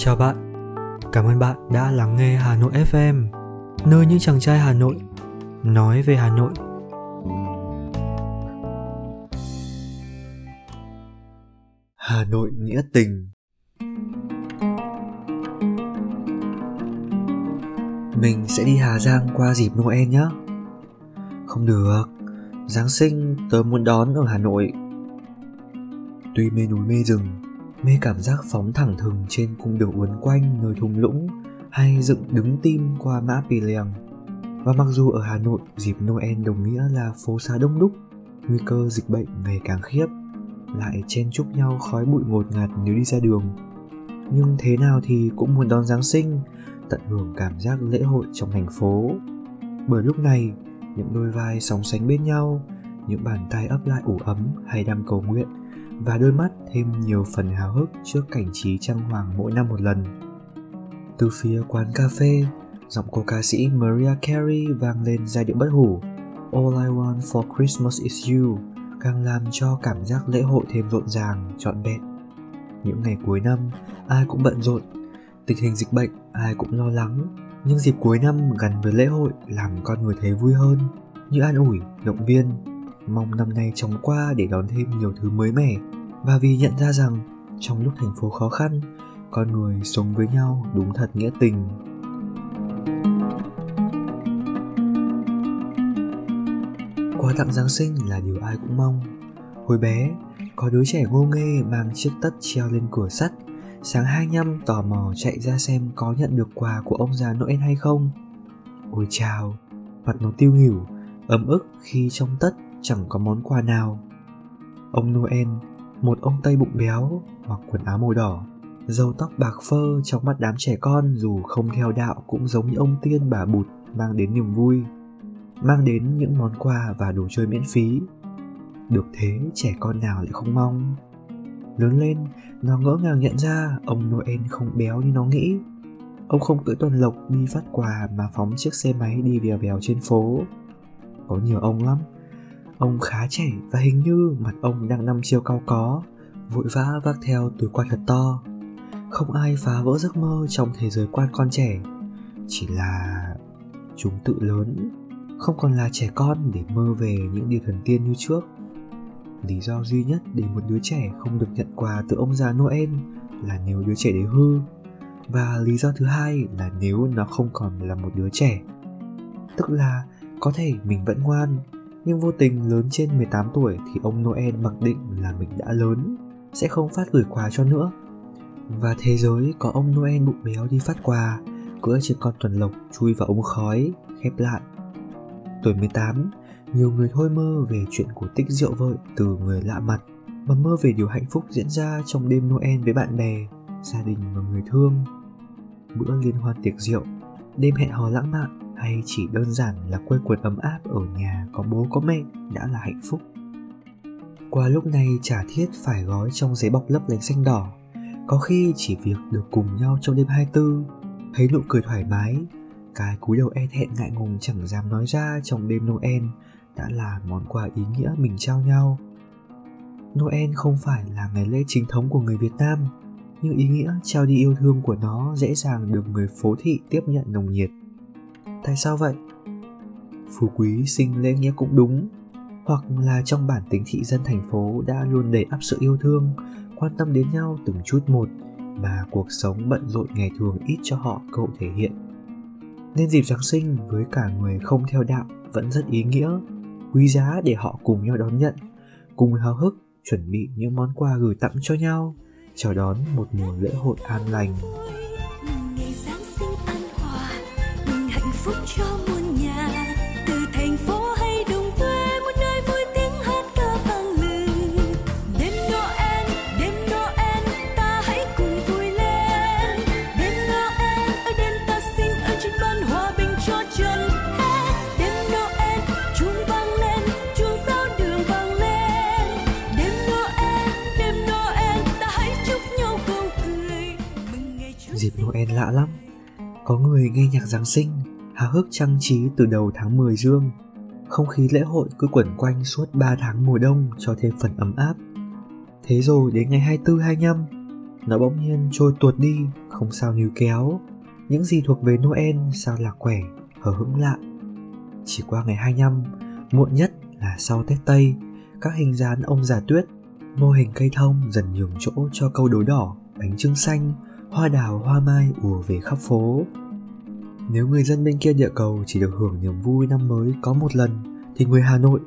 Chào bạn, cảm ơn bạn đã lắng nghe Hà Nội FM, nơi những chàng trai Hà Nội nói về Hà Nội. Hà Nội nghĩa tình. Mình sẽ đi Hà Giang qua dịp Noel nhé. Không được, Giáng sinh tớ muốn đón ở Hà Nội. Tuy mê núi mê rừng mê cảm giác phóng thẳng thừng trên cung đường uốn quanh nơi thung lũng hay dựng đứng tim qua mã Pì Lèng. Và mặc dù ở Hà Nội dịp Noel đồng nghĩa là phố xá đông đúc, nguy cơ dịch bệnh ngày càng khiếp, lại chen chúc nhau khói bụi ngột ngạt nếu đi ra đường. Nhưng thế nào thì cũng muốn đón Giáng sinh, tận hưởng cảm giác lễ hội trong thành phố. Bởi lúc này, những đôi vai sóng sánh bên nhau, những bàn tay ấp lại ủ ấm hay đang cầu nguyện và đôi mắt thêm nhiều phần háo hức trước cảnh trí trang hoàng mỗi năm một lần. Từ phía quán cà phê, giọng cô ca sĩ Mariah Carey vang lên giai điệu bất hủ. All I Want for Christmas is You càng làm cho cảm giác lễ hội thêm rộn ràng, trọn vẹn. Những ngày cuối năm, ai cũng bận rộn, tình hình dịch bệnh ai cũng lo lắng, nhưng dịp cuối năm gắn với lễ hội làm con người thấy vui hơn, như an ủi, động viên, mong năm nay chóng qua để đón thêm nhiều thứ mới mẻ và vì nhận ra rằng trong lúc thành phố khó khăn con người sống với nhau đúng thật nghĩa tình quà tặng giáng sinh là điều ai cũng mong hồi bé có đứa trẻ ngô nghê mang chiếc tất treo lên cửa sắt sáng 25 tò mò chạy ra xem có nhận được quà của ông già Noel hay không. Ôi chào, mặt nó tiêu nghỉu, ấm ức khi trong tất chẳng có món quà nào. Ông Noel, một ông Tây bụng béo, mặc quần áo màu đỏ, râu tóc bạc phơ trong mắt đám trẻ con dù không theo đạo cũng giống như ông tiên bà bụt mang đến niềm vui, mang đến những món quà và đồ chơi miễn phí. Được thế trẻ con nào lại không mong. Lớn lên, nó ngỡ ngàng nhận ra ông Noel không béo như nó nghĩ. Ông không cưỡi tuần lộc đi phát quà mà phóng chiếc xe máy đi vèo vèo trên phố. Có nhiều ông lắm, Ông khá trẻ và hình như mặt ông đang năm chiều cao có, vội vã vác theo túi quạt thật to. Không ai phá vỡ giấc mơ trong thế giới quan con trẻ, chỉ là chúng tự lớn, không còn là trẻ con để mơ về những điều thần tiên như trước. Lý do duy nhất để một đứa trẻ không được nhận quà từ ông già Noel là nếu đứa trẻ đấy hư. Và lý do thứ hai là nếu nó không còn là một đứa trẻ. Tức là có thể mình vẫn ngoan nhưng vô tình lớn trên 18 tuổi thì ông Noel mặc định là mình đã lớn, sẽ không phát gửi quà cho nữa. Và thế giới có ông Noel bụng béo đi phát quà, cưỡi trên con tuần lộc chui vào ống khói, khép lại. Tuổi 18, nhiều người thôi mơ về chuyện cổ tích rượu vợi từ người lạ mặt mà mơ về điều hạnh phúc diễn ra trong đêm Noel với bạn bè, gia đình và người thương. Bữa liên hoan tiệc rượu, đêm hẹn hò lãng mạn hay chỉ đơn giản là quây quần ấm áp ở nhà có bố có mẹ đã là hạnh phúc. Qua lúc này chả thiết phải gói trong giấy bọc lấp lánh xanh đỏ, có khi chỉ việc được cùng nhau trong đêm 24 thấy nụ cười thoải mái, cái cúi đầu e thẹn ngại ngùng chẳng dám nói ra trong đêm Noel đã là món quà ý nghĩa mình trao nhau. Noel không phải là ngày lễ chính thống của người Việt Nam, nhưng ý nghĩa trao đi yêu thương của nó dễ dàng được người phố thị tiếp nhận nồng nhiệt tại sao vậy? Phú quý sinh lễ nghĩa cũng đúng. Hoặc là trong bản tính thị dân thành phố đã luôn đầy ắp sự yêu thương, quan tâm đến nhau từng chút một, mà cuộc sống bận rộn ngày thường ít cho họ cơ hội thể hiện. Nên dịp giáng sinh, với cả người không theo đạo, vẫn rất ý nghĩa, quý giá để họ cùng nhau đón nhận, cùng háo hức chuẩn bị những món quà gửi tặng cho nhau, chào đón một mùa lễ hội an lành. Phúc cho muôn nhà. Từ thành phố hay đồng quê, một nơi vui tiếng hát ca vang lừng đêm noel đêm noel, ta hãy cùng vui lên. Đêm noel ở đêm ta xin ở trên ban hòa bình cho trần hết đêm noel, chuông vang lên, chuông đường vang lên. Đêm noel đêm noel, ta hãy chúc nhau câu cười mừng ngày chúa dịp noel lạ lắm. Có người nghe nhạc Giáng sinh háo hức trang trí từ đầu tháng 10 dương. Không khí lễ hội cứ quẩn quanh suốt 3 tháng mùa đông cho thêm phần ấm áp. Thế rồi đến ngày 24 25, nó bỗng nhiên trôi tuột đi không sao níu kéo những gì thuộc về Noel sao lạc quẻ hờ hững lạ chỉ qua ngày 25 muộn nhất là sau Tết Tây các hình dáng ông già tuyết mô hình cây thông dần nhường chỗ cho câu đối đỏ bánh trưng xanh hoa đào hoa mai ùa về khắp phố nếu người dân bên kia địa cầu chỉ được hưởng niềm vui năm mới có một lần, thì người hà nội,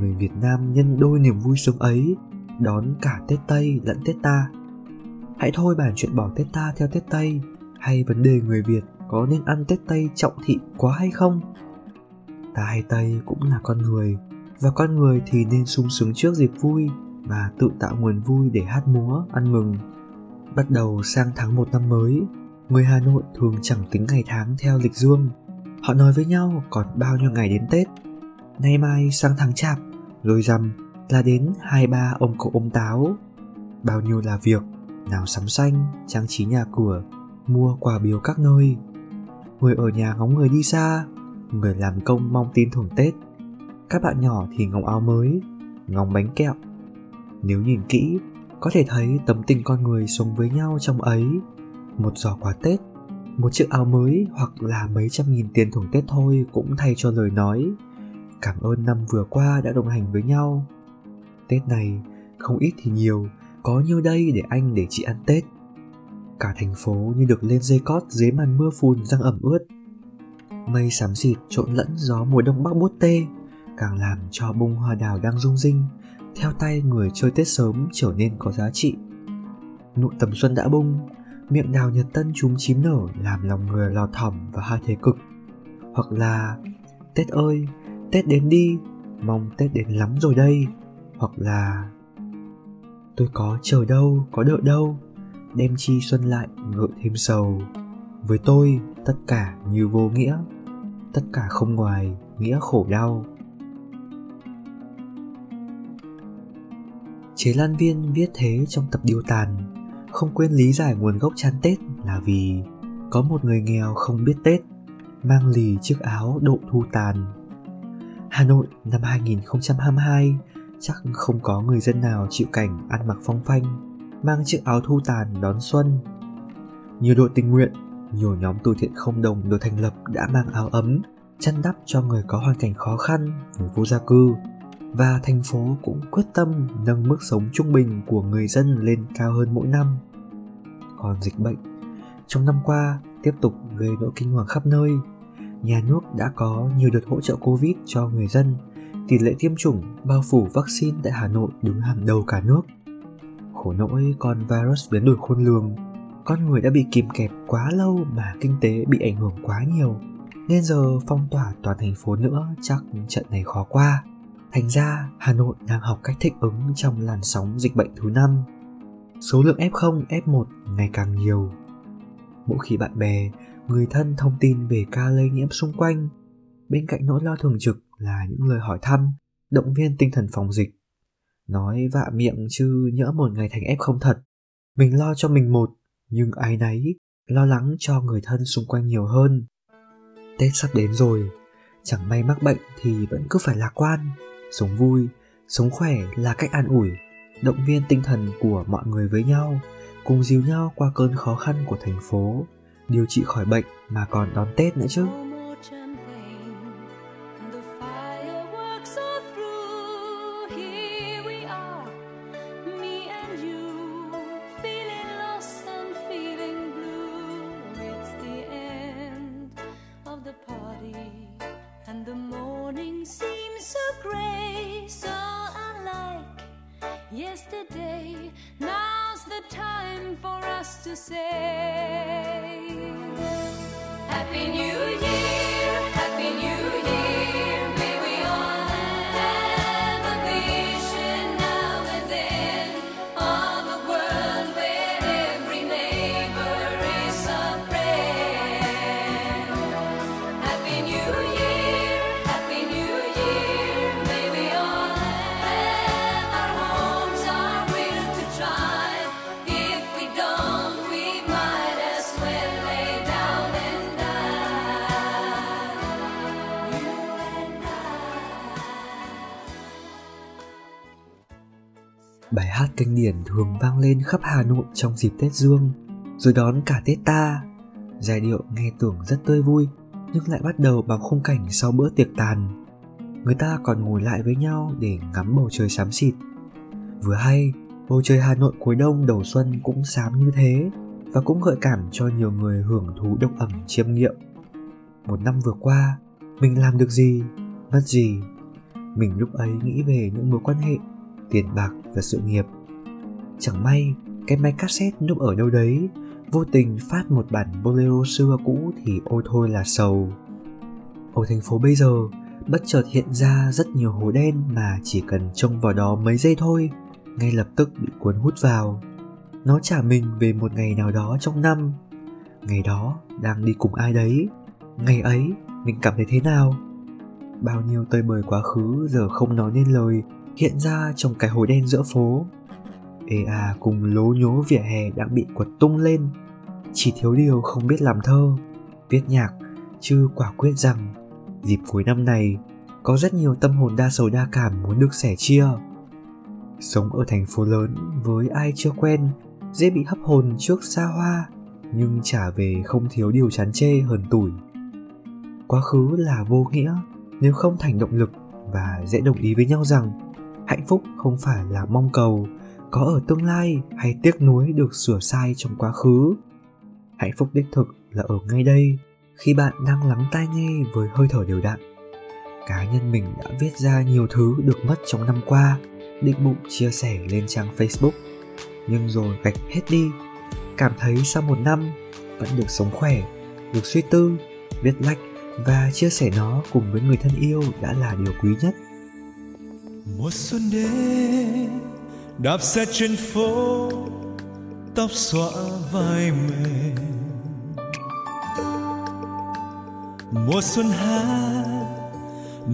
người việt nam nhân đôi niềm vui sướng ấy, đón cả tết tây lẫn tết ta. Hãy thôi bản chuyện bỏ tết ta theo tết tây, hay vấn đề người việt có nên ăn tết tây trọng thị quá hay không? Ta hay tây cũng là con người, và con người thì nên sung sướng trước dịp vui và tự tạo nguồn vui để hát múa, ăn mừng. Bắt đầu sang tháng một năm mới người hà nội thường chẳng tính ngày tháng theo lịch dương. Họ nói với nhau còn bao nhiêu ngày đến tết. Nay mai sang tháng chạp rồi rằm là đến hai ba ông cậu ông táo. Bao nhiêu là việc, nào sắm xanh, trang trí nhà cửa, mua quà biếu các nơi. Người ở nhà ngóng người đi xa, người làm công mong tin thưởng tết. Các bạn nhỏ thì ngóng áo mới, ngóng bánh kẹo. Nếu nhìn kỹ, có thể thấy tấm tình con người sống với nhau trong ấy một giỏ quà tết, một chiếc áo mới hoặc là mấy trăm nghìn tiền thưởng tết thôi cũng thay cho lời nói. Cảm ơn năm vừa qua đã đồng hành với nhau. Tết này, không ít thì nhiều, có nhiêu đây để anh để chị ăn tết. Cả thành phố như được lên dây cót dưới màn mưa phùn răng ẩm ướt. Mây xám xịt trộn lẫn gió mùa đông bắc bút tê, càng làm cho bông hoa đào đang rung rinh, theo tay người chơi tết sớm trở nên có giá trị. Nụ tầm xuân đã bung miệng đào nhật tân chúng chím nở làm lòng người lò thỏm và hai thế cực. Hoặc là, tết ơi, tết đến đi, mong tết đến lắm rồi đây. Hoặc là, tôi có chờ đâu, có đợi đâu, đem chi xuân lại ngợi thêm sầu. Với tôi, tất cả như vô nghĩa, tất cả không ngoài nghĩa khổ đau. Chế lan viên viết thế trong tập điêu tàn không quên lý giải nguồn gốc chăn tết là vì có một người nghèo không biết tết mang lì chiếc áo độ thu tàn Hà Nội năm 2022 chắc không có người dân nào chịu cảnh ăn mặc phong phanh, mang chiếc áo thu tàn đón xuân. Nhiều đội tình nguyện, nhiều nhóm từ thiện không đồng được thành lập đã mang áo ấm, chăn đắp cho người có hoàn cảnh khó khăn, người vô gia cư. Và thành phố cũng quyết tâm nâng mức sống trung bình của người dân lên cao hơn mỗi năm. Còn dịch bệnh, trong năm qua tiếp tục gây nỗi kinh hoàng khắp nơi nhà nước đã có nhiều đợt hỗ trợ Covid cho người dân. Tỷ lệ tiêm chủng bao phủ vaccine tại Hà Nội đứng hàng đầu cả nước. Khổ nỗi con virus biến đổi khôn lường, con người đã bị kìm kẹp quá lâu mà kinh tế bị ảnh hưởng quá nhiều. Nên giờ phong tỏa toàn thành phố nữa chắc trận này khó qua. Thành ra, Hà Nội đang học cách thích ứng trong làn sóng dịch bệnh thứ năm. Số lượng F0, F1 ngày càng nhiều. Mỗi khi bạn bè người thân thông tin về ca lây nhiễm xung quanh bên cạnh nỗi lo thường trực là những lời hỏi thăm động viên tinh thần phòng dịch nói vạ miệng chứ nhỡ một ngày thành f0 thật mình lo cho mình một nhưng ai nấy lo lắng cho người thân xung quanh nhiều hơn tết sắp đến rồi chẳng may mắc bệnh thì vẫn cứ phải lạc quan sống vui, sống khỏe là cách an ủi, động viên tinh thần của mọi người với nhau, cùng dìu nhau qua cơn khó khăn của thành phố, điều trị khỏi bệnh mà còn đón Tết nữa chứ. Yesterday. Now's the time for us to say Happy New Year, Happy New Year. Kinh điển thường vang lên khắp Hà Nội trong dịp Tết Dương, rồi đón cả Tết ta. Giai điệu nghe tưởng rất tươi vui, nhưng lại bắt đầu bằng khung cảnh sau bữa tiệc tàn. Người ta còn ngồi lại với nhau để ngắm bầu trời xám xịt. Vừa hay, bầu trời Hà Nội cuối đông đầu xuân cũng xám như thế và cũng gợi cảm cho nhiều người hưởng thú độc ẩm chiêm nghiệm. Một năm vừa qua, mình làm được gì, mất gì? Mình lúc ấy nghĩ về những mối quan hệ, tiền bạc và sự nghiệp. Chẳng may, cái máy cassette núp ở đâu đấy, vô tình phát một bản bolero xưa cũ thì ôi thôi là sầu. Ở thành phố bây giờ, bất chợt hiện ra rất nhiều hố đen mà chỉ cần trông vào đó mấy giây thôi, ngay lập tức bị cuốn hút vào. Nó trả mình về một ngày nào đó trong năm. Ngày đó đang đi cùng ai đấy, ngày ấy mình cảm thấy thế nào? Bao nhiêu tơi bời quá khứ giờ không nói nên lời hiện ra trong cái hố đen giữa phố. Ê à cùng lố nhố vỉa hè đang bị quật tung lên. Chỉ thiếu điều không biết làm thơ, viết nhạc, chứ quả quyết rằng dịp cuối năm này có rất nhiều tâm hồn đa sầu đa cảm muốn được sẻ chia. Sống ở thành phố lớn với ai chưa quen, dễ bị hấp hồn trước xa hoa, nhưng trả về không thiếu điều chán chê hờn tủi. Quá khứ là vô nghĩa nếu không thành động lực và dễ đồng ý với nhau rằng hạnh phúc không phải là mong cầu có ở tương lai hay tiếc nuối được sửa sai trong quá khứ. Hạnh phúc đích thực là ở ngay đây khi bạn đang lắng tai nghe với hơi thở đều đặn. Cá nhân mình đã viết ra nhiều thứ được mất trong năm qua, định bụng chia sẻ lên trang facebook. Nhưng rồi gạch hết đi. Cảm thấy sau một năm vẫn được sống khỏe, được suy tư, viết lách và chia sẻ nó cùng với người thân yêu đã là điều quý nhất. Một xuân đến đạp xe trên phố, tóc xõa vai mềm. Mùa xuân hát,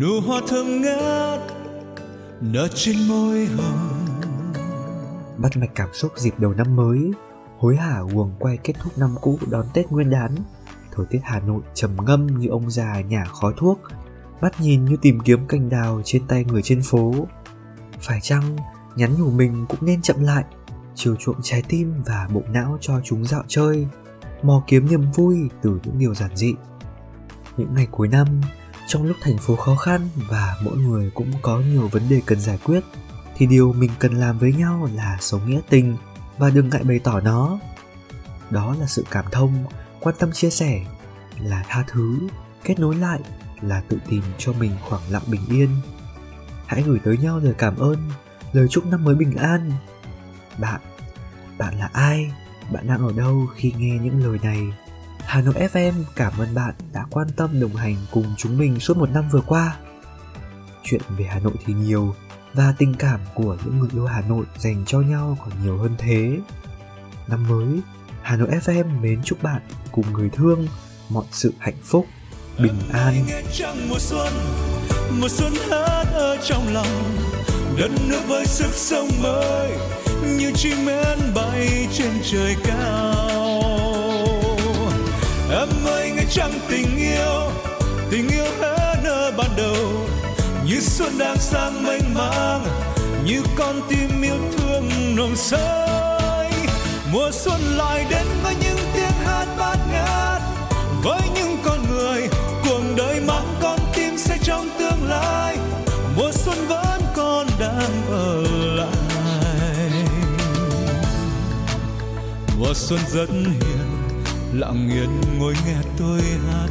nụ hoa thơm ngát, nở trên môi hồng. Bắt mạch cảm xúc dịp đầu năm mới, hối hả guồng quay kết thúc năm cũ đón tết nguyên đán. Thời tiết hà nội trầm ngâm như ông già nhả khói thuốc, mắt nhìn như tìm kiếm cành đào trên tay người trên phố. Phải chăng nhắn nhủ mình cũng nên chậm lại, chiều chuộng trái tim và bộ não cho chúng dạo chơi, mò kiếm niềm vui từ những điều giản dị. Những ngày cuối năm, trong lúc thành phố khó khăn và mỗi người cũng có nhiều vấn đề cần giải quyết, thì điều mình cần làm với nhau là sống nghĩa tình và đừng ngại bày tỏ nó. Đó là sự cảm thông, quan tâm chia sẻ, là tha thứ, kết nối lại là tự tìm cho mình khoảng lặng bình yên. Hãy gửi tới nhau lời cảm ơn lời chúc năm mới bình an. Bạn bạn là ai? Bạn đang ở đâu khi nghe những lời này? Hà nội fm cảm ơn bạn đã quan tâm đồng hành cùng chúng mình suốt một năm vừa qua. Chuyện về hà nội thì nhiều và tình cảm của những người yêu hà nội dành cho nhau còn nhiều hơn thế. Năm mới hà nội fm mến chúc bạn cùng người thương mọi sự hạnh phúc bình an. mùa xuân mùa xuân hát ở trong lòng đất nước với sức sống mới, như chim én bay trên trời cao. Em ơi nghe trăng tình yêu tình yêu hết nở ban đầu. Như xuân đang sang mênh mang, như con tim yêu thương nồng say mùa xuân lại đến với những tiếng hát bát ngát, với những con dám ở lại mùa xuân rất hiền, lặng yên ngồi nghe tôi hát.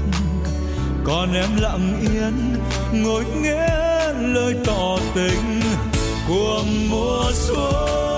Còn em lặng yên ngồi nghe lời tỏ tình của mùa xuân.